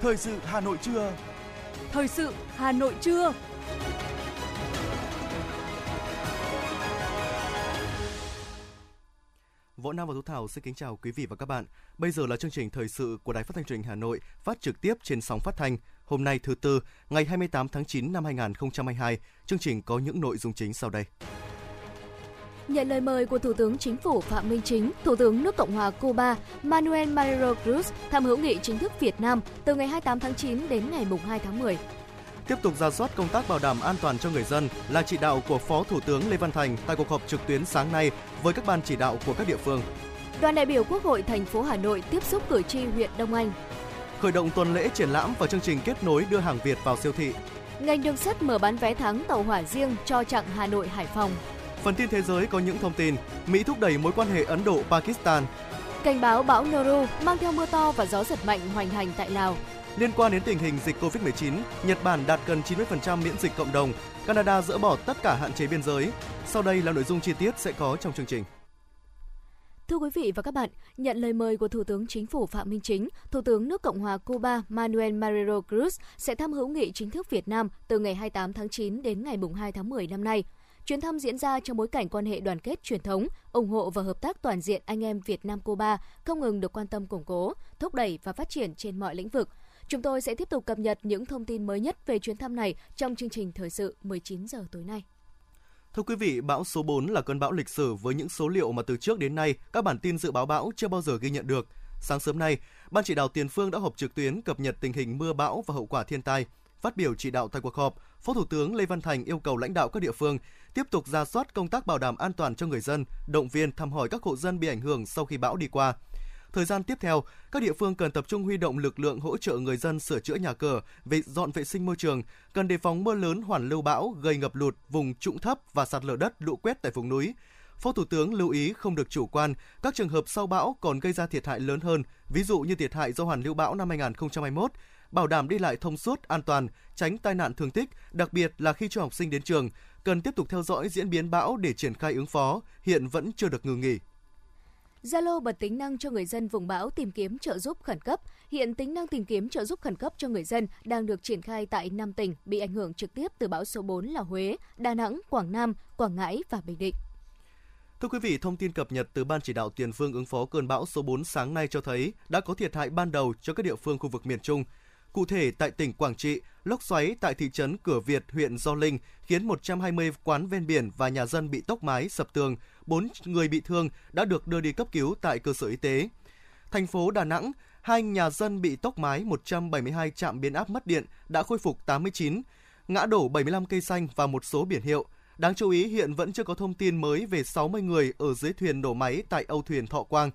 Thời sự Hà Nội trưa. Thời sự Hà Nội trưa. Võ Nam và Thu Thảo xin kính chào quý vị và các bạn. Bây giờ là chương trình thời sự của Đài Phát thanh Truyền hình Hà Nội phát trực tiếp trên sóng phát thanh. Hôm nay thứ tư, ngày 28 tháng 9 năm 2022, chương trình có những nội dung chính sau đây. Nhận lời mời của Thủ tướng Chính phủ Phạm Minh Chính, Thủ tướng nước Cộng hòa Cuba Manuel Mario Cruz thăm hữu nghị chính thức Việt Nam từ ngày 28 tháng 9 đến ngày 2 tháng 10. Tiếp tục ra soát công tác bảo đảm an toàn cho người dân là chỉ đạo của Phó Thủ tướng Lê Văn Thành tại cuộc họp trực tuyến sáng nay với các ban chỉ đạo của các địa phương. Đoàn đại biểu Quốc hội thành phố Hà Nội tiếp xúc cử tri huyện Đông Anh. Khởi động tuần lễ triển lãm và chương trình kết nối đưa hàng Việt vào siêu thị. Ngành đường sắt mở bán vé thắng tàu hỏa riêng cho chặng Hà Nội Hải Phòng. Phần tin thế giới có những thông tin Mỹ thúc đẩy mối quan hệ Ấn Độ-Pakistan. Cảnh báo bão Noru mang theo mưa to và gió giật mạnh hoành hành tại Lào. Liên quan đến tình hình dịch COVID-19, Nhật Bản đạt gần 90% miễn dịch cộng đồng, Canada dỡ bỏ tất cả hạn chế biên giới. Sau đây là nội dung chi tiết sẽ có trong chương trình. Thưa quý vị và các bạn, nhận lời mời của Thủ tướng Chính phủ Phạm Minh Chính, Thủ tướng nước Cộng hòa Cuba Manuel Marrero Cruz sẽ thăm hữu nghị chính thức Việt Nam từ ngày 28 tháng 9 đến ngày 2 tháng 10 năm nay. Chuyến thăm diễn ra trong bối cảnh quan hệ đoàn kết truyền thống, ủng hộ và hợp tác toàn diện anh em Việt Nam Cuba không ngừng được quan tâm củng cố, thúc đẩy và phát triển trên mọi lĩnh vực. Chúng tôi sẽ tiếp tục cập nhật những thông tin mới nhất về chuyến thăm này trong chương trình thời sự 19 giờ tối nay. Thưa quý vị, bão số 4 là cơn bão lịch sử với những số liệu mà từ trước đến nay các bản tin dự báo bão chưa bao giờ ghi nhận được. Sáng sớm nay, Ban chỉ đạo Tiền phương đã họp trực tuyến cập nhật tình hình mưa bão và hậu quả thiên tai. Phát biểu chỉ đạo tại cuộc họp, Phó Thủ tướng Lê Văn Thành yêu cầu lãnh đạo các địa phương tiếp tục ra soát công tác bảo đảm an toàn cho người dân, động viên thăm hỏi các hộ dân bị ảnh hưởng sau khi bão đi qua. Thời gian tiếp theo, các địa phương cần tập trung huy động lực lượng hỗ trợ người dân sửa chữa nhà cửa, vệ dọn vệ sinh môi trường, cần đề phòng mưa lớn hoàn lưu bão gây ngập lụt vùng trũng thấp và sạt lở đất lũ quét tại vùng núi. Phó Thủ tướng lưu ý không được chủ quan, các trường hợp sau bão còn gây ra thiệt hại lớn hơn, ví dụ như thiệt hại do hoàn lưu bão năm 2021, bảo đảm đi lại thông suốt, an toàn, tránh tai nạn thương tích, đặc biệt là khi cho học sinh đến trường, cần tiếp tục theo dõi diễn biến bão để triển khai ứng phó, hiện vẫn chưa được ngừng nghỉ. Zalo bật tính năng cho người dân vùng bão tìm kiếm trợ giúp khẩn cấp. Hiện tính năng tìm kiếm trợ giúp khẩn cấp cho người dân đang được triển khai tại 5 tỉnh bị ảnh hưởng trực tiếp từ bão số 4 là Huế, Đà Nẵng, Quảng Nam, Quảng Ngãi và Bình Định. Thưa quý vị, thông tin cập nhật từ Ban chỉ đạo tiền phương ứng phó cơn bão số 4 sáng nay cho thấy đã có thiệt hại ban đầu cho các địa phương khu vực miền Trung. Cụ thể, tại tỉnh Quảng Trị, lốc xoáy tại thị trấn Cửa Việt, huyện Gio Linh khiến 120 quán ven biển và nhà dân bị tốc mái, sập tường, 4 người bị thương đã được đưa đi cấp cứu tại cơ sở y tế. Thành phố Đà Nẵng, hai nhà dân bị tốc mái 172 trạm biến áp mất điện đã khôi phục 89, ngã đổ 75 cây xanh và một số biển hiệu. Đáng chú ý hiện vẫn chưa có thông tin mới về 60 người ở dưới thuyền đổ máy tại Âu thuyền Thọ Quang.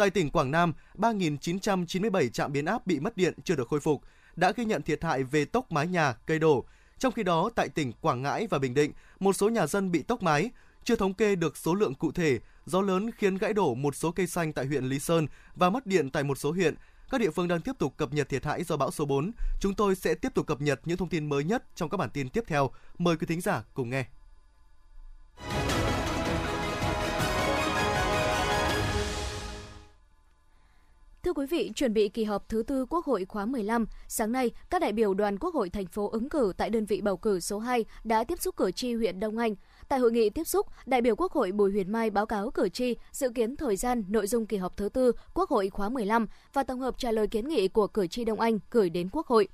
Tại tỉnh Quảng Nam, 3.997 trạm biến áp bị mất điện chưa được khôi phục, đã ghi nhận thiệt hại về tốc mái nhà, cây đổ. Trong khi đó, tại tỉnh Quảng Ngãi và Bình Định, một số nhà dân bị tốc mái, chưa thống kê được số lượng cụ thể, gió lớn khiến gãy đổ một số cây xanh tại huyện Lý Sơn và mất điện tại một số huyện. Các địa phương đang tiếp tục cập nhật thiệt hại do bão số 4. Chúng tôi sẽ tiếp tục cập nhật những thông tin mới nhất trong các bản tin tiếp theo. Mời quý thính giả cùng nghe. Thưa quý vị, chuẩn bị kỳ họp thứ tư Quốc hội khóa 15, sáng nay, các đại biểu đoàn Quốc hội thành phố ứng cử tại đơn vị bầu cử số 2 đã tiếp xúc cử tri huyện Đông Anh. Tại hội nghị tiếp xúc, đại biểu Quốc hội Bùi Huyền Mai báo cáo cử tri dự kiến thời gian, nội dung kỳ họp thứ tư Quốc hội khóa 15 và tổng hợp trả lời kiến nghị của cử tri Đông Anh gửi đến Quốc hội.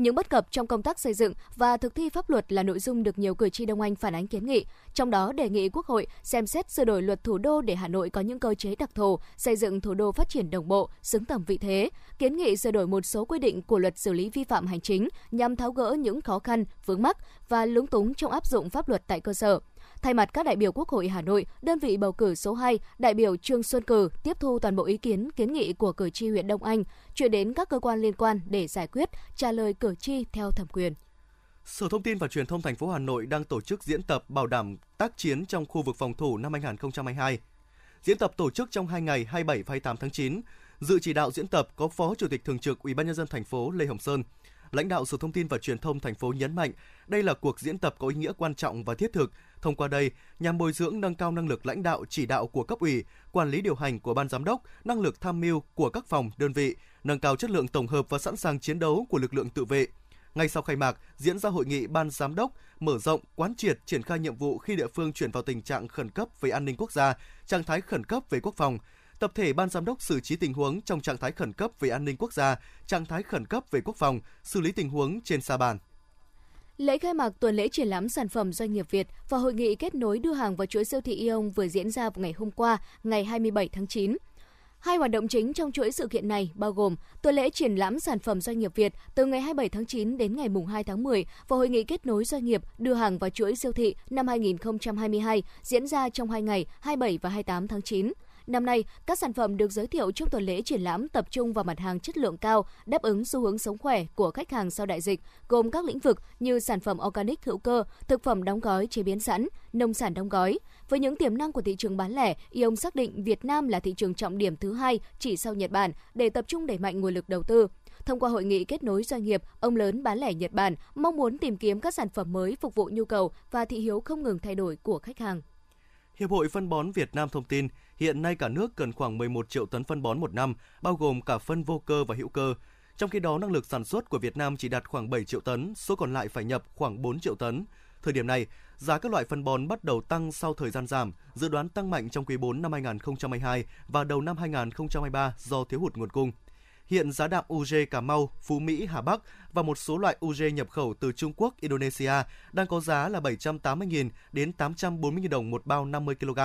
Những bất cập trong công tác xây dựng và thực thi pháp luật là nội dung được nhiều cử tri Đông Anh phản ánh kiến nghị, trong đó đề nghị Quốc hội xem xét sửa đổi luật thủ đô để Hà Nội có những cơ chế đặc thù, xây dựng thủ đô phát triển đồng bộ, xứng tầm vị thế, kiến nghị sửa đổi một số quy định của luật xử lý vi phạm hành chính nhằm tháo gỡ những khó khăn, vướng mắc và lúng túng trong áp dụng pháp luật tại cơ sở. Thay mặt các đại biểu Quốc hội Hà Nội, đơn vị bầu cử số 2, đại biểu Trương Xuân Cử tiếp thu toàn bộ ý kiến kiến nghị của cử tri huyện Đông Anh, chuyển đến các cơ quan liên quan để giải quyết, trả lời cử tri theo thẩm quyền. Sở Thông tin và Truyền thông thành phố Hà Nội đang tổ chức diễn tập bảo đảm tác chiến trong khu vực phòng thủ năm 2022. Diễn tập tổ chức trong 2 ngày 27 và 28 tháng 9. Dự chỉ đạo diễn tập có Phó Chủ tịch Thường trực Ủy ban nhân dân thành phố Lê Hồng Sơn lãnh đạo Sở Thông tin và Truyền thông thành phố nhấn mạnh đây là cuộc diễn tập có ý nghĩa quan trọng và thiết thực. Thông qua đây, nhằm bồi dưỡng nâng cao năng lực lãnh đạo chỉ đạo của cấp ủy, quản lý điều hành của ban giám đốc, năng lực tham mưu của các phòng, đơn vị, nâng cao chất lượng tổng hợp và sẵn sàng chiến đấu của lực lượng tự vệ. Ngay sau khai mạc, diễn ra hội nghị ban giám đốc mở rộng quán triệt triển khai nhiệm vụ khi địa phương chuyển vào tình trạng khẩn cấp về an ninh quốc gia, trạng thái khẩn cấp về quốc phòng, tập thể ban giám đốc xử trí tình huống trong trạng thái khẩn cấp về an ninh quốc gia, trạng thái khẩn cấp về quốc phòng, xử lý tình huống trên sa bàn. Lễ khai mạc tuần lễ triển lãm sản phẩm doanh nghiệp Việt và hội nghị kết nối đưa hàng vào chuỗi siêu thị Ion vừa diễn ra vào ngày hôm qua, ngày 27 tháng 9. Hai hoạt động chính trong chuỗi sự kiện này bao gồm tuần lễ triển lãm sản phẩm doanh nghiệp Việt từ ngày 27 tháng 9 đến ngày 2 tháng 10 và hội nghị kết nối doanh nghiệp đưa hàng vào chuỗi siêu thị năm 2022 diễn ra trong hai ngày 27 và 28 tháng 9. Năm nay, các sản phẩm được giới thiệu trong tuần lễ triển lãm tập trung vào mặt hàng chất lượng cao, đáp ứng xu hướng sống khỏe của khách hàng sau đại dịch, gồm các lĩnh vực như sản phẩm organic hữu cơ, thực phẩm đóng gói chế biến sẵn, nông sản đóng gói. Với những tiềm năng của thị trường bán lẻ, Ion xác định Việt Nam là thị trường trọng điểm thứ hai chỉ sau Nhật Bản để tập trung đẩy mạnh nguồn lực đầu tư. Thông qua hội nghị kết nối doanh nghiệp, ông lớn bán lẻ Nhật Bản mong muốn tìm kiếm các sản phẩm mới phục vụ nhu cầu và thị hiếu không ngừng thay đổi của khách hàng. Hiệp hội Phân bón Việt Nam thông tin, hiện nay cả nước cần khoảng 11 triệu tấn phân bón một năm, bao gồm cả phân vô cơ và hữu cơ. Trong khi đó, năng lực sản xuất của Việt Nam chỉ đạt khoảng 7 triệu tấn, số còn lại phải nhập khoảng 4 triệu tấn. Thời điểm này, giá các loại phân bón bắt đầu tăng sau thời gian giảm, dự đoán tăng mạnh trong quý 4 năm 2022 và đầu năm 2023 do thiếu hụt nguồn cung. Hiện giá đạm UG Cà Mau, Phú Mỹ, Hà Bắc và một số loại UG nhập khẩu từ Trung Quốc, Indonesia đang có giá là 780.000 đến 840.000 đồng một bao 50 kg.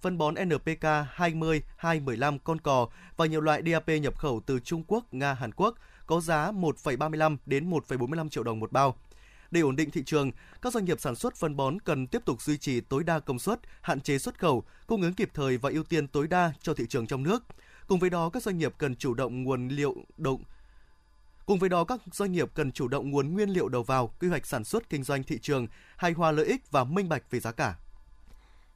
Phân bón NPK 20, 215 con cò và nhiều loại DAP nhập khẩu từ Trung Quốc, Nga, Hàn Quốc có giá 1,35 đến 1,45 triệu đồng một bao. Để ổn định thị trường, các doanh nghiệp sản xuất phân bón cần tiếp tục duy trì tối đa công suất, hạn chế xuất khẩu, cung ứng kịp thời và ưu tiên tối đa cho thị trường trong nước. Cùng với đó, các doanh nghiệp cần chủ động nguồn liệu động Cùng với đó, các doanh nghiệp cần chủ động nguồn nguyên liệu đầu vào, quy hoạch sản xuất kinh doanh thị trường, hài hòa lợi ích và minh bạch về giá cả.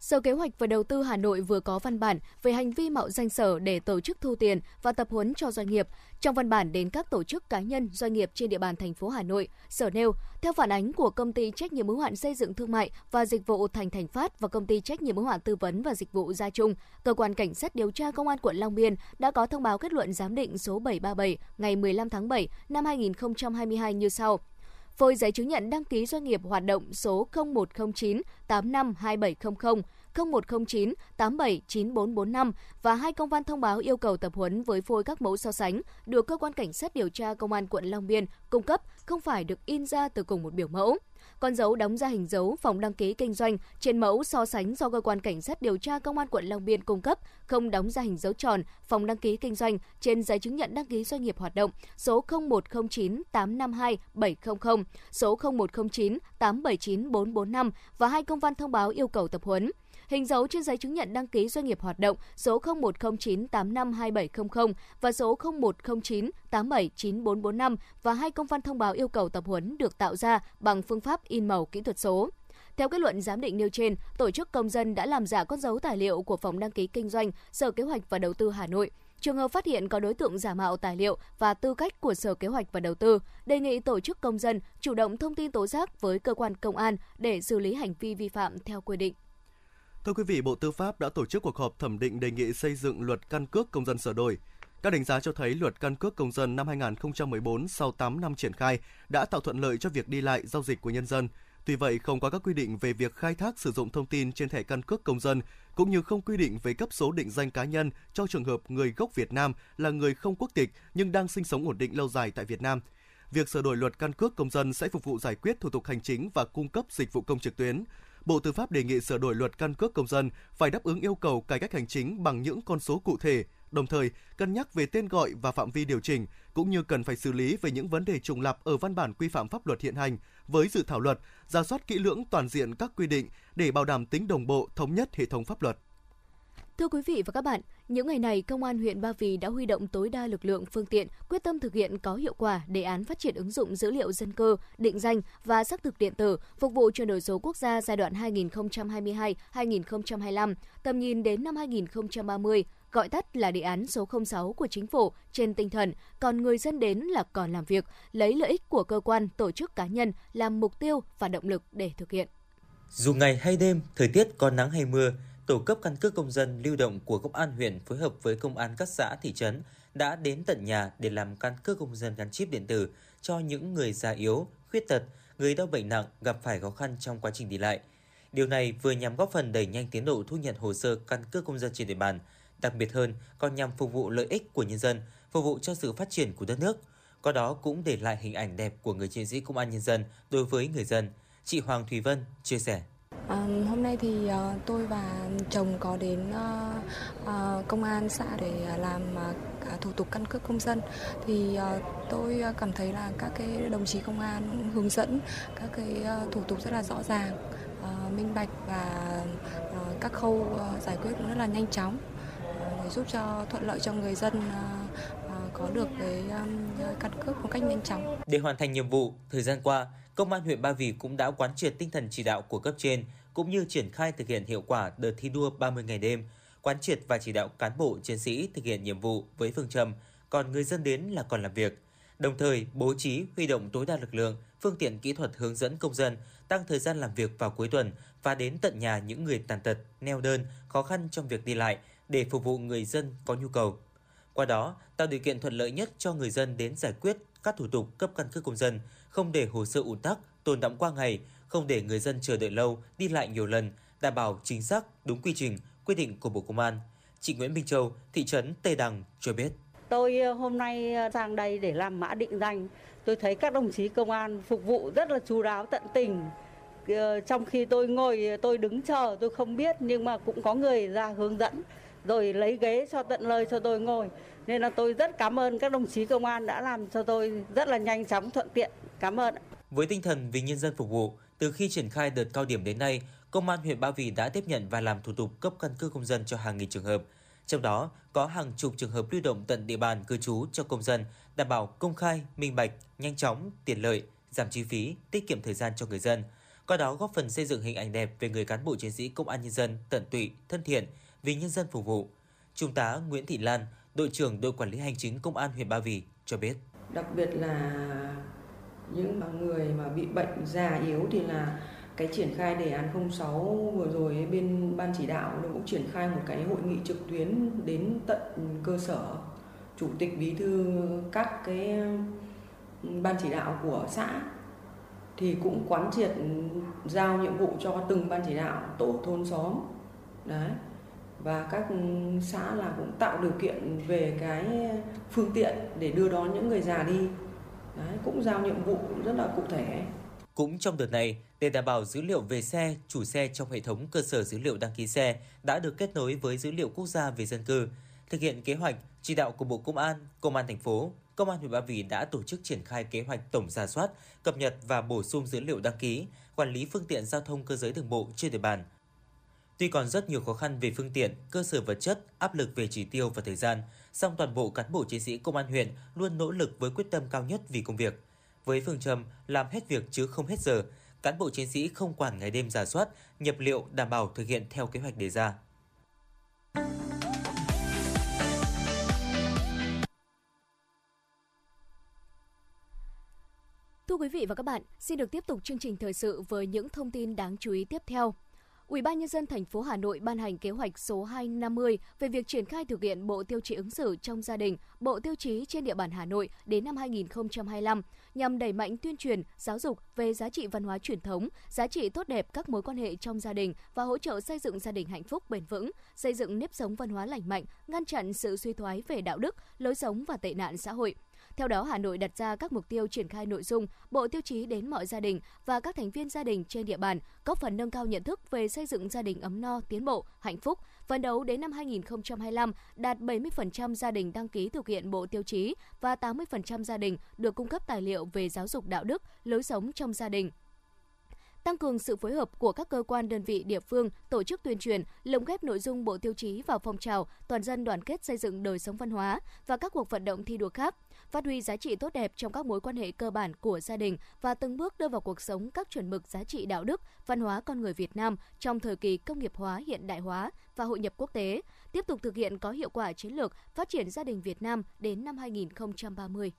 Sở Kế hoạch và Đầu tư Hà Nội vừa có văn bản về hành vi mạo danh sở để tổ chức thu tiền và tập huấn cho doanh nghiệp. Trong văn bản đến các tổ chức cá nhân, doanh nghiệp trên địa bàn thành phố Hà Nội, Sở nêu, theo phản ánh của công ty trách nhiệm hữu hạn xây dựng thương mại và dịch vụ Thành Thành Phát và công ty trách nhiệm hữu hạn tư vấn và dịch vụ Gia Trung, cơ quan cảnh sát điều tra công an quận Long Biên đã có thông báo kết luận giám định số 737 ngày 15 tháng 7 năm 2022 như sau phôi giấy chứng nhận đăng ký doanh nghiệp hoạt động số 0109 852700 0109 879445 và hai công văn thông báo yêu cầu tập huấn với phôi các mẫu so sánh được cơ quan cảnh sát điều tra công an quận Long Biên cung cấp, không phải được in ra từ cùng một biểu mẫu. Con dấu đóng ra hình dấu phòng đăng ký kinh doanh trên mẫu so sánh do cơ quan cảnh sát điều tra công an quận Long Biên cung cấp không đóng ra hình dấu tròn phòng đăng ký kinh doanh trên giấy chứng nhận đăng ký doanh nghiệp hoạt động số 0109 852 700, số 0109 879 445 và hai công văn thông báo yêu cầu tập huấn hình dấu trên giấy chứng nhận đăng ký doanh nghiệp hoạt động số 0109852700 và số 0109879445 và hai công văn thông báo yêu cầu tập huấn được tạo ra bằng phương pháp in màu kỹ thuật số. Theo kết luận giám định nêu trên, tổ chức công dân đã làm giả con dấu tài liệu của phòng đăng ký kinh doanh Sở Kế hoạch và Đầu tư Hà Nội. Trường hợp phát hiện có đối tượng giả mạo tài liệu và tư cách của Sở Kế hoạch và Đầu tư, đề nghị tổ chức công dân chủ động thông tin tố giác với cơ quan công an để xử lý hành vi vi phạm theo quy định. Thưa quý vị, Bộ Tư pháp đã tổ chức cuộc họp thẩm định đề nghị xây dựng luật căn cước công dân sửa đổi. Các đánh giá cho thấy luật căn cước công dân năm 2014 sau 8 năm triển khai đã tạo thuận lợi cho việc đi lại giao dịch của nhân dân. Tuy vậy, không có các quy định về việc khai thác sử dụng thông tin trên thẻ căn cước công dân, cũng như không quy định về cấp số định danh cá nhân cho trường hợp người gốc Việt Nam là người không quốc tịch nhưng đang sinh sống ổn định lâu dài tại Việt Nam. Việc sửa đổi luật căn cước công dân sẽ phục vụ giải quyết thủ tục hành chính và cung cấp dịch vụ công trực tuyến, Bộ Tư pháp đề nghị sửa đổi luật căn cước công dân phải đáp ứng yêu cầu cải cách hành chính bằng những con số cụ thể, đồng thời cân nhắc về tên gọi và phạm vi điều chỉnh, cũng như cần phải xử lý về những vấn đề trùng lặp ở văn bản quy phạm pháp luật hiện hành với dự thảo luật, ra soát kỹ lưỡng toàn diện các quy định để bảo đảm tính đồng bộ, thống nhất hệ thống pháp luật. Thưa quý vị và các bạn, những ngày này, Công an huyện Ba Vì đã huy động tối đa lực lượng phương tiện, quyết tâm thực hiện có hiệu quả đề án phát triển ứng dụng dữ liệu dân cư, định danh và xác thực điện tử, phục vụ chuyển đổi số quốc gia giai đoạn 2022-2025, tầm nhìn đến năm 2030 gọi tắt là đề án số 06 của chính phủ trên tinh thần còn người dân đến là còn làm việc, lấy lợi ích của cơ quan, tổ chức cá nhân làm mục tiêu và động lực để thực hiện. Dù ngày hay đêm, thời tiết có nắng hay mưa, tổ cấp căn cước công dân lưu động của công an huyện phối hợp với công an các xã thị trấn đã đến tận nhà để làm căn cước công dân gắn chip điện tử cho những người già yếu, khuyết tật, người đau bệnh nặng gặp phải khó khăn trong quá trình đi lại. Điều này vừa nhằm góp phần đẩy nhanh tiến độ thu nhận hồ sơ căn cước công dân trên địa bàn, đặc biệt hơn còn nhằm phục vụ lợi ích của nhân dân, phục vụ cho sự phát triển của đất nước. Có đó cũng để lại hình ảnh đẹp của người chiến sĩ công an nhân dân đối với người dân. Chị Hoàng Thùy Vân chia sẻ. À, hôm nay thì uh, tôi và chồng có đến uh, uh, công an xã để làm uh, thủ tục căn cước công dân thì uh, tôi cảm thấy là các cái đồng chí công an hướng dẫn các cái uh, thủ tục rất là rõ ràng, uh, minh bạch và uh, các khâu uh, giải quyết cũng rất là nhanh chóng uh, để giúp cho thuận lợi cho người dân uh, có được cái căn cước một cách nhanh chóng. Để hoàn thành nhiệm vụ, thời gian qua, Công an huyện Ba Vì cũng đã quán triệt tinh thần chỉ đạo của cấp trên cũng như triển khai thực hiện hiệu quả đợt thi đua 30 ngày đêm, quán triệt và chỉ đạo cán bộ chiến sĩ thực hiện nhiệm vụ với phương châm còn người dân đến là còn làm việc. Đồng thời, bố trí huy động tối đa lực lượng, phương tiện kỹ thuật hướng dẫn công dân, tăng thời gian làm việc vào cuối tuần và đến tận nhà những người tàn tật, neo đơn, khó khăn trong việc đi lại để phục vụ người dân có nhu cầu. Qua đó, tạo điều kiện thuận lợi nhất cho người dân đến giải quyết các thủ tục cấp căn cước công dân, không để hồ sơ ùn tắc, tồn đọng qua ngày, không để người dân chờ đợi lâu, đi lại nhiều lần, đảm bảo chính xác, đúng quy trình, quy định của Bộ Công an. Chị Nguyễn Minh Châu, thị trấn Tây Đằng cho biết. Tôi ờ, hôm nay ờ, sang đây để làm mã định danh. Tôi thấy các đồng chí công an phục vụ rất là chú đáo tận tình. Ờ, trong khi tôi ngồi tôi đứng chờ tôi không biết nhưng mà cũng có người ra hướng dẫn rồi lấy ghế cho tận lời cho tôi ngồi. Nên là tôi rất cảm ơn các đồng chí công an đã làm cho tôi rất là nhanh chóng thuận tiện. Cảm ơn. Với tinh thần vì nhân dân phục vụ, từ khi triển khai đợt cao điểm đến nay, Công an huyện Ba Vì đã tiếp nhận và làm thủ tục cấp căn cước công dân cho hàng nghìn trường hợp. Trong đó, có hàng chục trường hợp lưu động tận địa bàn cư trú cho công dân, đảm bảo công khai, minh bạch, nhanh chóng, tiện lợi, giảm chi phí, tiết kiệm thời gian cho người dân. Qua đó góp phần xây dựng hình ảnh đẹp về người cán bộ chiến sĩ công an nhân dân tận tụy, thân thiện, vì nhân dân phục vụ. Trung tá Nguyễn Thị Lan, đội trưởng đội quản lý hành chính công an huyện Ba Vì cho biết. Đặc biệt là những người mà bị bệnh già yếu thì là cái triển khai đề án 06 vừa rồi bên ban chỉ đạo cũng triển khai một cái hội nghị trực tuyến đến tận cơ sở. Chủ tịch, bí thư các cái ban chỉ đạo của xã thì cũng quán triệt giao nhiệm vụ cho từng ban chỉ đạo, tổ, thôn, xóm. Đấy và các xã là cũng tạo điều kiện về cái phương tiện để đưa đón những người già đi Đấy, cũng giao nhiệm vụ cũng rất là cụ thể. Cũng trong đợt này, để đảm bảo dữ liệu về xe, chủ xe trong hệ thống cơ sở dữ liệu đăng ký xe đã được kết nối với dữ liệu quốc gia về dân cư. Thực hiện kế hoạch, chỉ đạo của Bộ Công an, Công an thành phố, Công an huyện Ba Vì đã tổ chức triển khai kế hoạch tổng giả soát, cập nhật và bổ sung dữ liệu đăng ký, quản lý phương tiện giao thông cơ giới đường bộ trên địa bàn. Tuy còn rất nhiều khó khăn về phương tiện, cơ sở vật chất, áp lực về chỉ tiêu và thời gian, song toàn bộ cán bộ chiến sĩ công an huyện luôn nỗ lực với quyết tâm cao nhất vì công việc. Với phương châm làm hết việc chứ không hết giờ, cán bộ chiến sĩ không quản ngày đêm giả soát, nhập liệu đảm bảo thực hiện theo kế hoạch đề ra. Thưa quý vị và các bạn, xin được tiếp tục chương trình thời sự với những thông tin đáng chú ý tiếp theo. Ủy ban nhân dân thành phố Hà Nội ban hành kế hoạch số 250 về việc triển khai thực hiện bộ tiêu chí ứng xử trong gia đình, bộ tiêu chí trên địa bàn Hà Nội đến năm 2025 nhằm đẩy mạnh tuyên truyền, giáo dục về giá trị văn hóa truyền thống, giá trị tốt đẹp các mối quan hệ trong gia đình và hỗ trợ xây dựng gia đình hạnh phúc bền vững, xây dựng nếp sống văn hóa lành mạnh, ngăn chặn sự suy thoái về đạo đức, lối sống và tệ nạn xã hội. Theo đó, Hà Nội đặt ra các mục tiêu triển khai nội dung bộ tiêu chí đến mọi gia đình và các thành viên gia đình trên địa bàn, góp phần nâng cao nhận thức về xây dựng gia đình ấm no, tiến bộ, hạnh phúc, phấn đấu đến năm 2025 đạt 70% gia đình đăng ký thực hiện bộ tiêu chí và 80% gia đình được cung cấp tài liệu về giáo dục đạo đức, lối sống trong gia đình tăng cường sự phối hợp của các cơ quan đơn vị địa phương tổ chức tuyên truyền, lồng ghép nội dung bộ tiêu chí vào phong trào toàn dân đoàn kết xây dựng đời sống văn hóa và các cuộc vận động thi đua khác phát huy giá trị tốt đẹp trong các mối quan hệ cơ bản của gia đình và từng bước đưa vào cuộc sống các chuẩn mực giá trị đạo đức, văn hóa con người Việt Nam trong thời kỳ công nghiệp hóa, hiện đại hóa và hội nhập quốc tế, tiếp tục thực hiện có hiệu quả chiến lược phát triển gia đình Việt Nam đến năm 2030.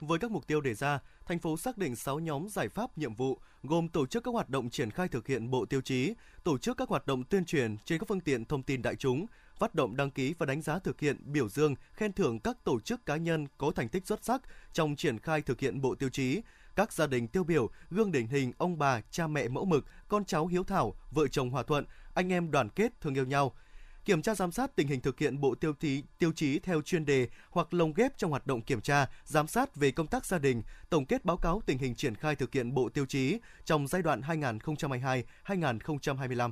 Với các mục tiêu đề ra, thành phố xác định 6 nhóm giải pháp nhiệm vụ gồm tổ chức các hoạt động triển khai thực hiện bộ tiêu chí, tổ chức các hoạt động tuyên truyền trên các phương tiện thông tin đại chúng, phát động đăng ký và đánh giá thực hiện biểu dương, khen thưởng các tổ chức cá nhân có thành tích xuất sắc trong triển khai thực hiện bộ tiêu chí, các gia đình tiêu biểu, gương điển hình ông bà, cha mẹ mẫu mực, con cháu hiếu thảo, vợ chồng hòa thuận, anh em đoàn kết thương yêu nhau – kiểm tra giám sát tình hình thực hiện bộ tiêu chí tiêu chí theo chuyên đề hoặc lồng ghép trong hoạt động kiểm tra, giám sát về công tác gia đình, tổng kết báo cáo tình hình triển khai thực hiện bộ tiêu chí trong giai đoạn 2022-2025.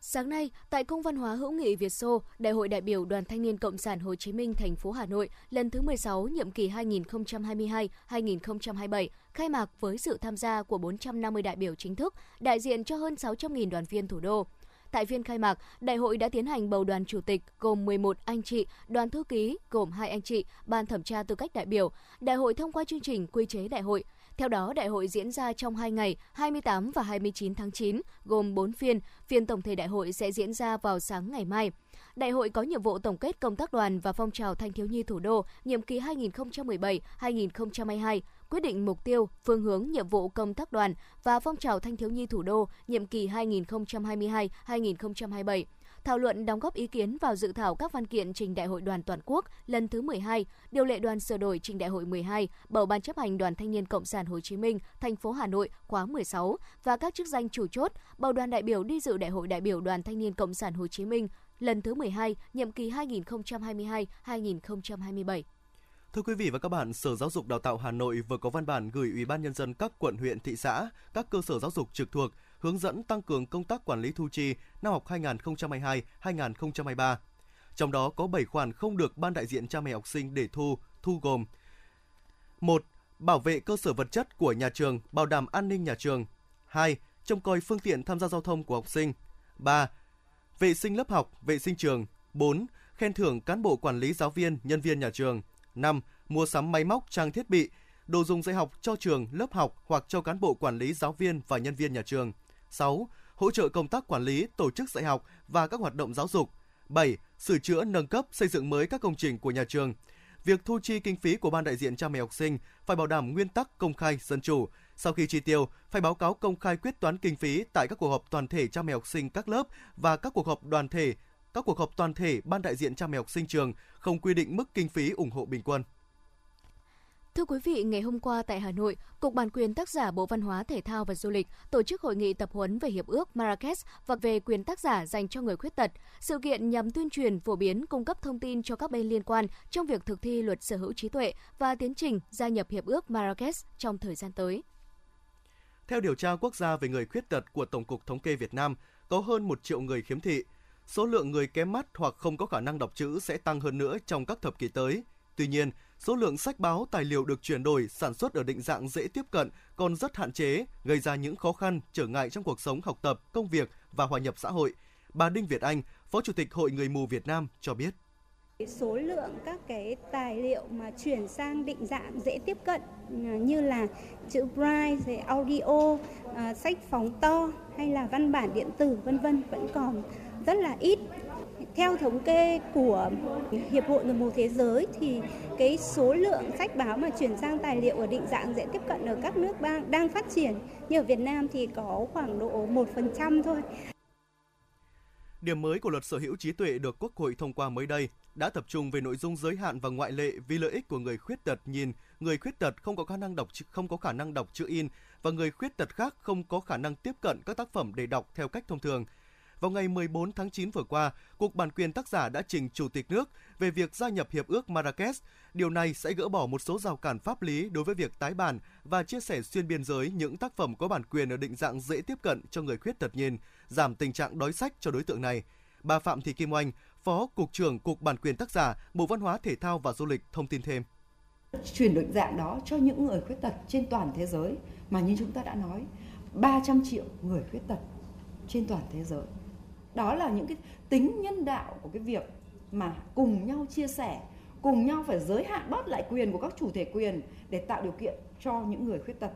Sáng nay, tại Cung văn hóa hữu nghị Việt Xô, Đại hội đại biểu Đoàn Thanh niên Cộng sản Hồ Chí Minh thành phố Hà Nội lần thứ 16 nhiệm kỳ 2022-2027 khai mạc với sự tham gia của 450 đại biểu chính thức, đại diện cho hơn 600.000 đoàn viên thủ đô. Tại phiên khai mạc, đại hội đã tiến hành bầu đoàn chủ tịch gồm 11 anh chị, đoàn thư ký gồm 2 anh chị, ban thẩm tra tư cách đại biểu. Đại hội thông qua chương trình quy chế đại hội. Theo đó, đại hội diễn ra trong 2 ngày 28 và 29 tháng 9, gồm 4 phiên. Phiên tổng thể đại hội sẽ diễn ra vào sáng ngày mai. Đại hội có nhiệm vụ tổng kết công tác đoàn và phong trào thanh thiếu nhi thủ đô nhiệm kỳ 2017-2022 quyết định mục tiêu, phương hướng, nhiệm vụ công tác đoàn và phong trào thanh thiếu nhi thủ đô nhiệm kỳ 2022-2027 thảo luận đóng góp ý kiến vào dự thảo các văn kiện trình Đại hội đoàn toàn quốc lần thứ 12, điều lệ đoàn sửa đổi trình Đại hội 12, bầu ban chấp hành Đoàn Thanh niên Cộng sản Hồ Chí Minh, thành phố Hà Nội khóa 16 và các chức danh chủ chốt, bầu đoàn đại biểu đi dự Đại hội đại biểu Đoàn Thanh niên Cộng sản Hồ Chí Minh lần thứ 12, nhiệm kỳ 2022-2027. Thưa quý vị và các bạn, Sở Giáo dục Đào tạo Hà Nội vừa có văn bản gửi Ủy ban nhân dân các quận huyện thị xã, các cơ sở giáo dục trực thuộc hướng dẫn tăng cường công tác quản lý thu chi năm học 2022-2023. Trong đó có 7 khoản không được ban đại diện cha mẹ học sinh để thu, thu gồm: 1. Bảo vệ cơ sở vật chất của nhà trường, bảo đảm an ninh nhà trường. 2. Trông coi phương tiện tham gia giao thông của học sinh. 3. Vệ sinh lớp học, vệ sinh trường. 4. Khen thưởng cán bộ quản lý giáo viên, nhân viên nhà trường. 5. Mua sắm máy móc, trang thiết bị, đồ dùng dạy học cho trường, lớp học hoặc cho cán bộ quản lý giáo viên và nhân viên nhà trường. 6. Hỗ trợ công tác quản lý, tổ chức dạy học và các hoạt động giáo dục. 7. Sửa chữa, nâng cấp, xây dựng mới các công trình của nhà trường. Việc thu chi kinh phí của ban đại diện cha mẹ học sinh phải bảo đảm nguyên tắc công khai, dân chủ. Sau khi chi tiêu, phải báo cáo công khai quyết toán kinh phí tại các cuộc họp toàn thể cha mẹ học sinh các lớp và các cuộc họp đoàn thể các cuộc họp toàn thể ban đại diện cha mẹ học sinh trường không quy định mức kinh phí ủng hộ bình quân. Thưa quý vị, ngày hôm qua tại Hà Nội, Cục Bản quyền tác giả Bộ Văn hóa Thể thao và Du lịch tổ chức hội nghị tập huấn về Hiệp ước Marrakesh và về quyền tác giả dành cho người khuyết tật. Sự kiện nhằm tuyên truyền, phổ biến, cung cấp thông tin cho các bên liên quan trong việc thực thi luật sở hữu trí tuệ và tiến trình gia nhập Hiệp ước Marrakesh trong thời gian tới. Theo điều tra quốc gia về người khuyết tật của Tổng cục Thống kê Việt Nam, có hơn 1 triệu người khiếm thị. Số lượng người kém mắt hoặc không có khả năng đọc chữ sẽ tăng hơn nữa trong các thập kỷ tới. Tuy nhiên, số lượng sách báo, tài liệu được chuyển đổi, sản xuất ở định dạng dễ tiếp cận còn rất hạn chế, gây ra những khó khăn, trở ngại trong cuộc sống học tập, công việc và hòa nhập xã hội. Bà Đinh Việt Anh, Phó Chủ tịch Hội Người mù Việt Nam cho biết. Số lượng các cái tài liệu mà chuyển sang định dạng dễ tiếp cận à, như là chữ braille, audio, à, sách phóng to hay là văn bản điện tử vân vân vẫn còn rất là ít. Theo thống kê của Hiệp hội Người mù thế giới thì cái số lượng sách báo mà chuyển sang tài liệu ở định dạng dễ tiếp cận ở các nước đang phát triển. Như ở Việt Nam thì có khoảng độ 1% thôi. Điểm mới của luật sở hữu trí tuệ được Quốc hội thông qua mới đây đã tập trung về nội dung giới hạn và ngoại lệ vì lợi ích của người khuyết tật. Nhìn, người khuyết tật không có khả năng đọc không có khả năng đọc chữ in và người khuyết tật khác không có khả năng tiếp cận các tác phẩm để đọc theo cách thông thường – vào ngày 14 tháng 9 vừa qua, Cục Bản quyền tác giả đã trình Chủ tịch nước về việc gia nhập Hiệp ước Marrakesh. Điều này sẽ gỡ bỏ một số rào cản pháp lý đối với việc tái bản và chia sẻ xuyên biên giới những tác phẩm có bản quyền ở định dạng dễ tiếp cận cho người khuyết tật nhìn, giảm tình trạng đói sách cho đối tượng này. Bà Phạm Thị Kim Oanh, Phó Cục trưởng Cục Bản quyền tác giả, Bộ Văn hóa Thể thao và Du lịch thông tin thêm. Chuyển định dạng đó cho những người khuyết tật trên toàn thế giới mà như chúng ta đã nói, 300 triệu người khuyết tật trên toàn thế giới đó là những cái tính nhân đạo của cái việc mà cùng nhau chia sẻ cùng nhau phải giới hạn bớt lại quyền của các chủ thể quyền để tạo điều kiện cho những người khuyết tật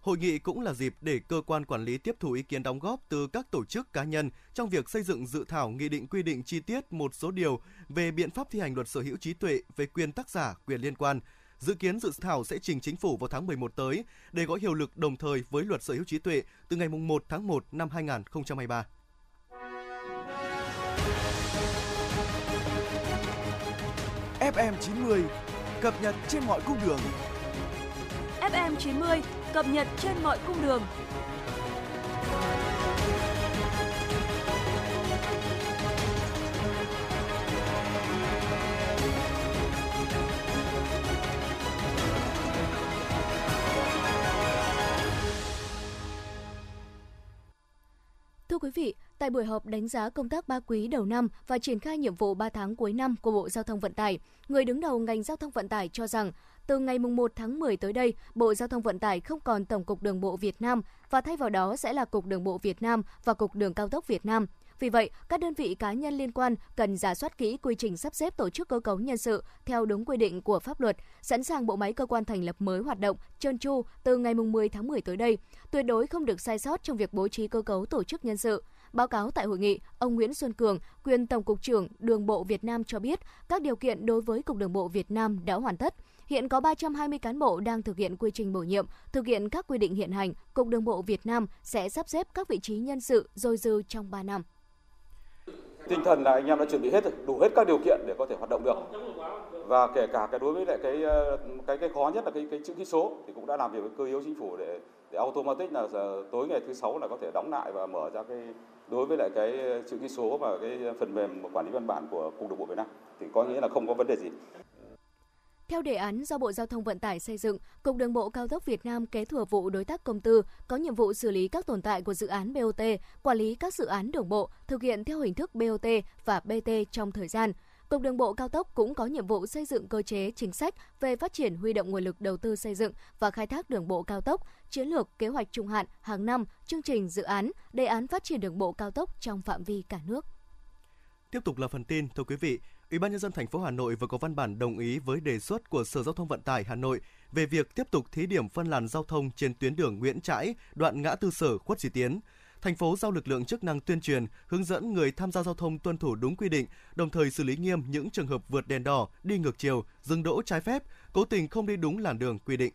Hội nghị cũng là dịp để cơ quan quản lý tiếp thu ý kiến đóng góp từ các tổ chức cá nhân trong việc xây dựng dự thảo nghị định quy định chi tiết một số điều về biện pháp thi hành luật sở hữu trí tuệ về quyền tác giả, quyền liên quan. Dự kiến dự thảo sẽ trình chính phủ vào tháng 11 tới để có hiệu lực đồng thời với luật sở hữu trí tuệ từ ngày 1 tháng 1 năm 2023. FM 90 cập nhật trên mọi cung đường. FM 90 cập nhật trên mọi cung đường. Vị, tại buổi họp đánh giá công tác 3 quý đầu năm và triển khai nhiệm vụ 3 tháng cuối năm của Bộ Giao thông Vận tải, người đứng đầu ngành giao thông vận tải cho rằng từ ngày 1 tháng 10 tới đây, Bộ Giao thông Vận tải không còn Tổng cục Đường bộ Việt Nam và thay vào đó sẽ là Cục Đường bộ Việt Nam và Cục Đường cao tốc Việt Nam. Vì vậy, các đơn vị cá nhân liên quan cần giả soát kỹ quy trình sắp xếp tổ chức cơ cấu nhân sự theo đúng quy định của pháp luật, sẵn sàng bộ máy cơ quan thành lập mới hoạt động trơn tru từ ngày 10 tháng 10 tới đây. Tuyệt đối không được sai sót trong việc bố trí cơ cấu tổ chức nhân sự. Báo cáo tại hội nghị, ông Nguyễn Xuân Cường, quyền Tổng cục trưởng Đường bộ Việt Nam cho biết các điều kiện đối với Cục Đường bộ Việt Nam đã hoàn tất. Hiện có 320 cán bộ đang thực hiện quy trình bổ nhiệm, thực hiện các quy định hiện hành. Cục Đường bộ Việt Nam sẽ sắp xếp các vị trí nhân sự dôi dư trong 3 năm. Tinh thần là anh em đã chuẩn bị hết rồi, đủ hết các điều kiện để có thể hoạt động được. Và kể cả cái đối với lại cái ờ, cái cái khó nhất là cái cái chữ ký số thì cũng đã làm việc với cơ yếu chính phủ để để automatic là giờ, tối ngày thứ sáu là có thể đóng lại và mở ra cái đối với lại cái chữ ký số và cái phần mềm quản lý văn bản của cục đường bộ Việt Nam thì có nghĩa là không có vấn đề gì. Theo đề án do Bộ Giao thông Vận tải xây dựng, Cục Đường bộ cao tốc Việt Nam kế thừa vụ đối tác công tư, có nhiệm vụ xử lý các tồn tại của dự án BOT, quản lý các dự án đường bộ, thực hiện theo hình thức BOT và BT trong thời gian. Cục Đường bộ cao tốc cũng có nhiệm vụ xây dựng cơ chế chính sách về phát triển huy động nguồn lực đầu tư xây dựng và khai thác đường bộ cao tốc, chiến lược, kế hoạch trung hạn hàng năm, chương trình dự án, đề án phát triển đường bộ cao tốc trong phạm vi cả nước. Tiếp tục là phần tin, thưa quý vị, Ủy ban nhân dân thành phố Hà Nội vừa có văn bản đồng ý với đề xuất của Sở Giao thông Vận tải Hà Nội về việc tiếp tục thí điểm phân làn giao thông trên tuyến đường Nguyễn Trãi, đoạn ngã tư Sở Khuất Duy Tiến. Thành phố giao lực lượng chức năng tuyên truyền, hướng dẫn người tham gia giao thông tuân thủ đúng quy định, đồng thời xử lý nghiêm những trường hợp vượt đèn đỏ, đi ngược chiều, dừng đỗ trái phép, cố tình không đi đúng làn đường quy định.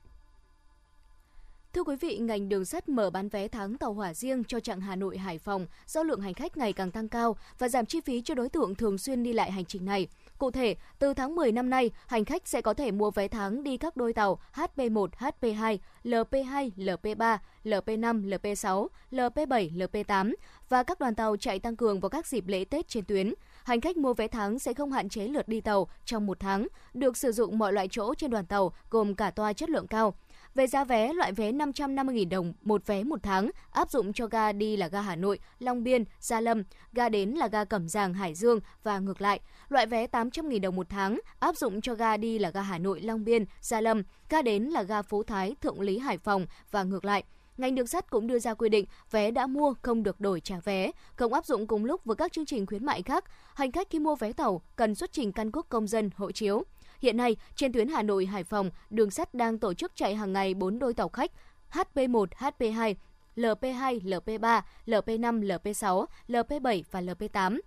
Thưa quý vị, ngành đường sắt mở bán vé tháng tàu hỏa riêng cho chặng Hà Nội Hải Phòng do lượng hành khách ngày càng tăng cao và giảm chi phí cho đối tượng thường xuyên đi lại hành trình này. Cụ thể, từ tháng 10 năm nay, hành khách sẽ có thể mua vé tháng đi các đôi tàu HP1, HP2, LP2, LP3, LP5, LP6, LP7, LP8 và các đoàn tàu chạy tăng cường vào các dịp lễ Tết trên tuyến. Hành khách mua vé tháng sẽ không hạn chế lượt đi tàu trong một tháng, được sử dụng mọi loại chỗ trên đoàn tàu gồm cả toa chất lượng cao. Về giá vé, loại vé 550.000 đồng một vé một tháng, áp dụng cho ga đi là ga Hà Nội, Long Biên, Gia Lâm, ga đến là ga Cẩm Giàng, Hải Dương và ngược lại. Loại vé 800.000 đồng một tháng, áp dụng cho ga đi là ga Hà Nội, Long Biên, Gia Lâm, ga đến là ga Phú Thái, Thượng Lý, Hải Phòng và ngược lại. Ngành đường sắt cũng đưa ra quy định vé đã mua không được đổi trả vé, không áp dụng cùng lúc với các chương trình khuyến mại khác. Hành khách khi mua vé tàu cần xuất trình căn cước công dân, hộ chiếu. Hiện nay, trên tuyến Hà Nội Hải Phòng, đường sắt đang tổ chức chạy hàng ngày 4 đôi tàu khách HP1, HP2, LP2, LP3, LP5, LP6, LP7 và LP8.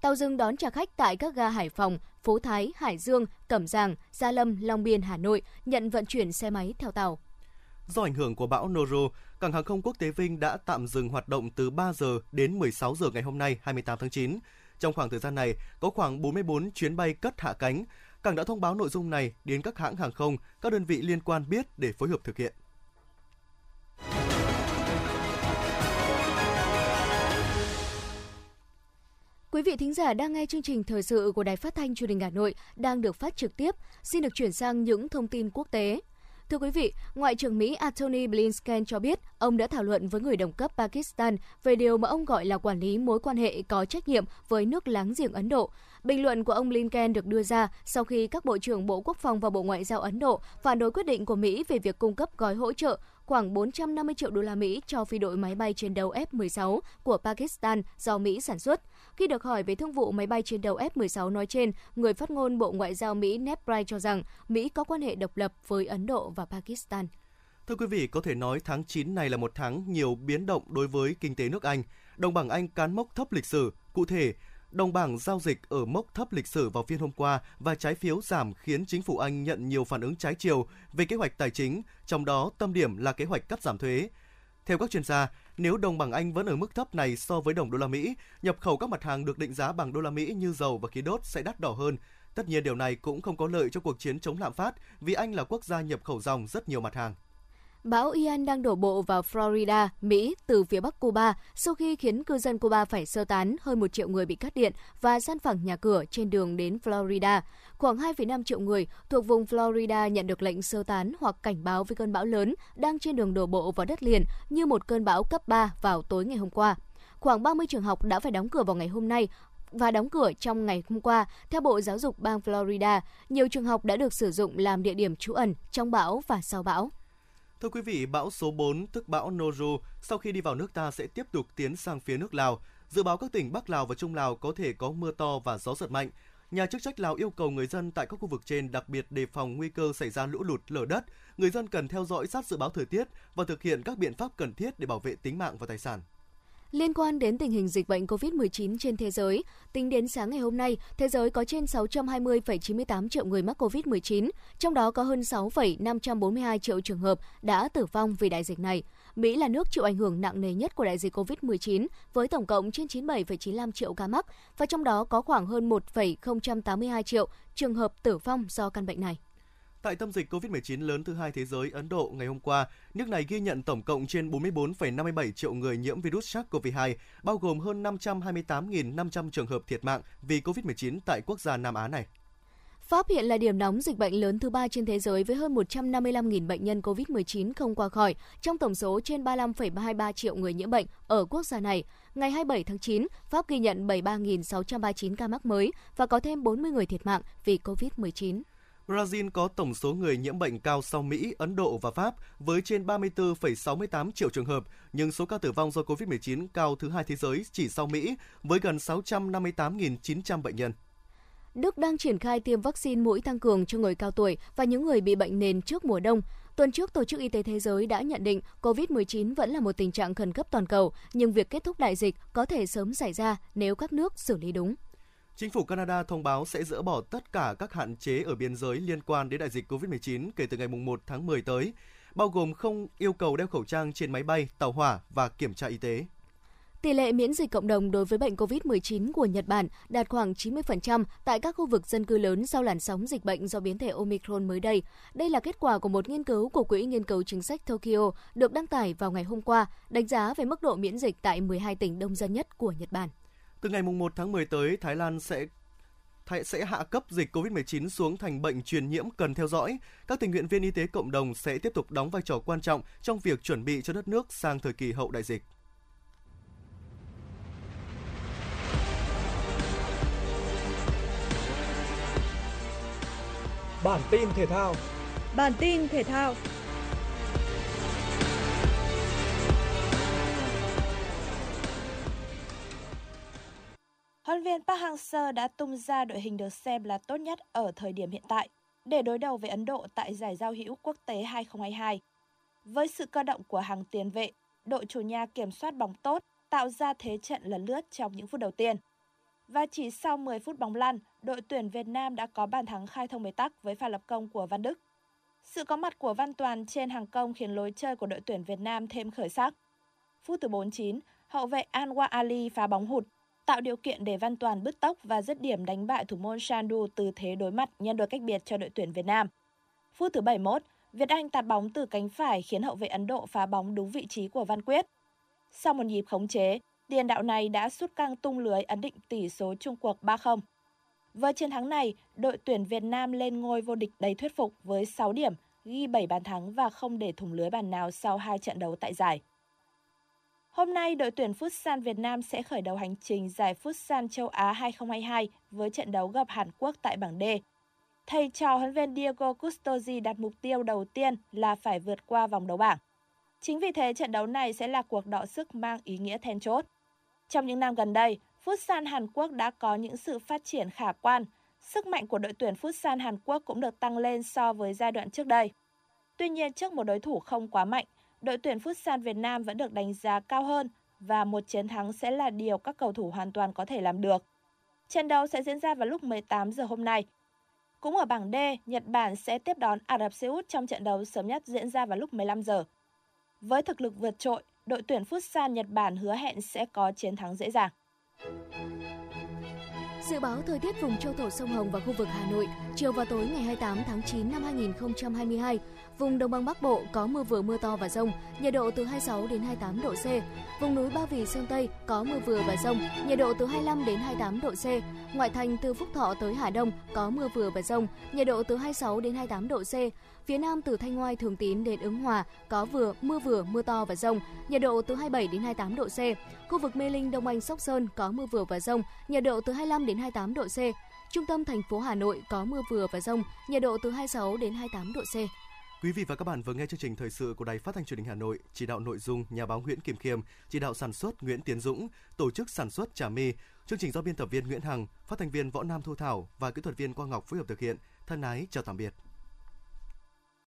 Tàu dừng đón trả khách tại các ga Hải Phòng, Phú Thái, Hải Dương, Cẩm Giàng, Gia Lâm, Long Biên, Hà Nội nhận vận chuyển xe máy theo tàu. Do ảnh hưởng của bão Noro, cảng hàng không quốc tế Vinh đã tạm dừng hoạt động từ 3 giờ đến 16 giờ ngày hôm nay 28 tháng 9. Trong khoảng thời gian này, có khoảng 44 chuyến bay cất hạ cánh. Cảng đã thông báo nội dung này đến các hãng hàng không, các đơn vị liên quan biết để phối hợp thực hiện. Quý vị thính giả đang nghe chương trình thời sự của Đài Phát thanh Truyền hình Hà Nội đang được phát trực tiếp. Xin được chuyển sang những thông tin quốc tế. Thưa quý vị, Ngoại trưởng Mỹ Antony Blinken cho biết ông đã thảo luận với người đồng cấp Pakistan về điều mà ông gọi là quản lý mối quan hệ có trách nhiệm với nước láng giềng Ấn Độ. Bình luận của ông Blinken được đưa ra sau khi các bộ trưởng Bộ Quốc phòng và Bộ Ngoại giao Ấn Độ phản đối quyết định của Mỹ về việc cung cấp gói hỗ trợ khoảng 450 triệu đô la Mỹ cho phi đội máy bay chiến đấu F-16 của Pakistan do Mỹ sản xuất. Khi được hỏi về thương vụ máy bay chiến đấu F-16 nói trên, người phát ngôn Bộ Ngoại giao Mỹ Ned Price cho rằng Mỹ có quan hệ độc lập với Ấn Độ và Pakistan. Thưa quý vị, có thể nói tháng 9 này là một tháng nhiều biến động đối với kinh tế nước Anh. Đồng bảng Anh cán mốc thấp lịch sử. Cụ thể, đồng bảng giao dịch ở mốc thấp lịch sử vào phiên hôm qua và trái phiếu giảm khiến chính phủ Anh nhận nhiều phản ứng trái chiều về kế hoạch tài chính, trong đó tâm điểm là kế hoạch cắt giảm thuế. Theo các chuyên gia, nếu đồng bảng Anh vẫn ở mức thấp này so với đồng đô la Mỹ, nhập khẩu các mặt hàng được định giá bằng đô la Mỹ như dầu và khí đốt sẽ đắt đỏ hơn. Tất nhiên điều này cũng không có lợi cho cuộc chiến chống lạm phát vì Anh là quốc gia nhập khẩu dòng rất nhiều mặt hàng. Bão Ian đang đổ bộ vào Florida, Mỹ từ phía bắc Cuba sau khi khiến cư dân Cuba phải sơ tán hơn 1 triệu người bị cắt điện và san phẳng nhà cửa trên đường đến Florida. Khoảng 2,5 triệu người thuộc vùng Florida nhận được lệnh sơ tán hoặc cảnh báo với cơn bão lớn đang trên đường đổ bộ vào đất liền như một cơn bão cấp 3 vào tối ngày hôm qua. Khoảng 30 trường học đã phải đóng cửa vào ngày hôm nay và đóng cửa trong ngày hôm qua. Theo Bộ Giáo dục bang Florida, nhiều trường học đã được sử dụng làm địa điểm trú ẩn trong bão và sau bão. Thưa quý vị, bão số 4 tức bão Noru sau khi đi vào nước ta sẽ tiếp tục tiến sang phía nước Lào. Dự báo các tỉnh Bắc Lào và Trung Lào có thể có mưa to và gió giật mạnh. Nhà chức trách Lào yêu cầu người dân tại các khu vực trên đặc biệt đề phòng nguy cơ xảy ra lũ lụt, lở đất. Người dân cần theo dõi sát dự báo thời tiết và thực hiện các biện pháp cần thiết để bảo vệ tính mạng và tài sản. Liên quan đến tình hình dịch bệnh COVID-19 trên thế giới, tính đến sáng ngày hôm nay, thế giới có trên 620,98 triệu người mắc COVID-19, trong đó có hơn 6,542 triệu trường hợp đã tử vong vì đại dịch này. Mỹ là nước chịu ảnh hưởng nặng nề nhất của đại dịch COVID-19 với tổng cộng trên 97,95 triệu ca mắc và trong đó có khoảng hơn 1,082 triệu trường hợp tử vong do căn bệnh này. Tại tâm dịch COVID-19 lớn thứ hai thế giới Ấn Độ ngày hôm qua, nước này ghi nhận tổng cộng trên 44,57 triệu người nhiễm virus SARS-CoV-2, bao gồm hơn 528.500 trường hợp thiệt mạng vì COVID-19 tại quốc gia Nam Á này. Pháp hiện là điểm nóng dịch bệnh lớn thứ ba trên thế giới với hơn 155.000 bệnh nhân COVID-19 không qua khỏi, trong tổng số trên 35,23 triệu người nhiễm bệnh ở quốc gia này. Ngày 27 tháng 9, Pháp ghi nhận 73.639 ca mắc mới và có thêm 40 người thiệt mạng vì COVID-19. Brazil có tổng số người nhiễm bệnh cao sau Mỹ, Ấn Độ và Pháp với trên 34,68 triệu trường hợp, nhưng số ca tử vong do COVID-19 cao thứ hai thế giới chỉ sau Mỹ với gần 658.900 bệnh nhân. Đức đang triển khai tiêm vaccine mũi tăng cường cho người cao tuổi và những người bị bệnh nền trước mùa đông. Tuần trước, Tổ chức Y tế Thế giới đã nhận định COVID-19 vẫn là một tình trạng khẩn cấp toàn cầu, nhưng việc kết thúc đại dịch có thể sớm xảy ra nếu các nước xử lý đúng. Chính phủ Canada thông báo sẽ dỡ bỏ tất cả các hạn chế ở biên giới liên quan đến đại dịch COVID-19 kể từ ngày 1 tháng 10 tới, bao gồm không yêu cầu đeo khẩu trang trên máy bay, tàu hỏa và kiểm tra y tế. Tỷ lệ miễn dịch cộng đồng đối với bệnh COVID-19 của Nhật Bản đạt khoảng 90% tại các khu vực dân cư lớn sau làn sóng dịch bệnh do biến thể Omicron mới đây. Đây là kết quả của một nghiên cứu của Quỹ Nghiên cứu Chính sách Tokyo được đăng tải vào ngày hôm qua, đánh giá về mức độ miễn dịch tại 12 tỉnh đông dân nhất của Nhật Bản. Từ ngày 1 tháng 10 tới, Thái Lan sẽ sẽ hạ cấp dịch COVID-19 xuống thành bệnh truyền nhiễm cần theo dõi. Các tình nguyện viên y tế cộng đồng sẽ tiếp tục đóng vai trò quan trọng trong việc chuẩn bị cho đất nước sang thời kỳ hậu đại dịch. Bản tin thể thao Bản tin thể thao Hang-seo đã tung ra đội hình được xem là tốt nhất ở thời điểm hiện tại để đối đầu với Ấn Độ tại giải giao hữu quốc tế 2022. Với sự cơ động của hàng tiền vệ, đội chủ nhà kiểm soát bóng tốt, tạo ra thế trận lần lướt trong những phút đầu tiên. Và chỉ sau 10 phút bóng lăn, đội tuyển Việt Nam đã có bàn thắng khai thông bế tắc với pha lập công của Văn Đức. Sự có mặt của Văn Toàn trên hàng công khiến lối chơi của đội tuyển Việt Nam thêm khởi sắc. Phút thứ 49, hậu vệ Anwar Ali phá bóng hụt tạo điều kiện để Văn Toàn bứt tốc và dứt điểm đánh bại thủ môn Shandu từ thế đối mặt nhân đôi cách biệt cho đội tuyển Việt Nam. Phút thứ 71, Việt Anh tạt bóng từ cánh phải khiến hậu vệ Ấn Độ phá bóng đúng vị trí của Văn Quyết. Sau một nhịp khống chế, tiền đạo này đã sút căng tung lưới ấn định tỷ số chung cuộc 3-0. Với chiến thắng này, đội tuyển Việt Nam lên ngôi vô địch đầy thuyết phục với 6 điểm, ghi 7 bàn thắng và không để thủng lưới bàn nào sau hai trận đấu tại giải. Hôm nay, đội tuyển Futsal Việt Nam sẽ khởi đầu hành trình giải Futsal châu Á 2022 với trận đấu gặp Hàn Quốc tại bảng D. Thầy trò huấn viên Diego Custozi đặt mục tiêu đầu tiên là phải vượt qua vòng đấu bảng. Chính vì thế trận đấu này sẽ là cuộc đọ sức mang ý nghĩa then chốt. Trong những năm gần đây, Futsal Hàn Quốc đã có những sự phát triển khả quan. Sức mạnh của đội tuyển Futsal Hàn Quốc cũng được tăng lên so với giai đoạn trước đây. Tuy nhiên trước một đối thủ không quá mạnh, đội tuyển Futsal Việt Nam vẫn được đánh giá cao hơn và một chiến thắng sẽ là điều các cầu thủ hoàn toàn có thể làm được. Trận đấu sẽ diễn ra vào lúc 18 giờ hôm nay. Cũng ở bảng D, Nhật Bản sẽ tiếp đón Ả Rập Xê Út trong trận đấu sớm nhất diễn ra vào lúc 15 giờ. Với thực lực vượt trội, đội tuyển Futsal Nhật Bản hứa hẹn sẽ có chiến thắng dễ dàng. Dự báo thời tiết vùng châu thổ sông Hồng và khu vực Hà Nội, chiều và tối ngày 28 tháng 9 năm 2022, vùng đồng bằng Bắc Bộ có mưa vừa mưa to và rông, nhiệt độ từ 26 đến 28 độ C. Vùng núi Ba Vì Sơn Tây có mưa vừa và rông, nhiệt độ từ 25 đến 28 độ C. Ngoại thành từ Phúc Thọ tới Hà Đông có mưa vừa và rông, nhiệt độ từ 26 đến 28 độ C. Phía Nam từ Thanh Ngoai Thường Tín đến Ứng Hòa có vừa mưa vừa mưa to và rông, nhiệt độ từ 27 đến 28 độ C. Khu vực Mê Linh Đông Anh Sóc Sơn có mưa vừa và rông, nhiệt độ từ 25 đến 28 độ C. Trung tâm thành phố Hà Nội có mưa vừa và rông, nhiệt độ từ 26 đến 28 độ C. Quý vị và các bạn vừa nghe chương trình thời sự của Đài Phát thanh Truyền hình Hà Nội, chỉ đạo nội dung nhà báo Nguyễn Kim Khiêm, chỉ đạo sản xuất Nguyễn Tiến Dũng, tổ chức sản xuất Trà My, chương trình do biên tập viên Nguyễn Hằng, phát thanh viên Võ Nam Thu Thảo và kỹ thuật viên Quang Ngọc phối hợp thực hiện. Thân ái chào tạm biệt.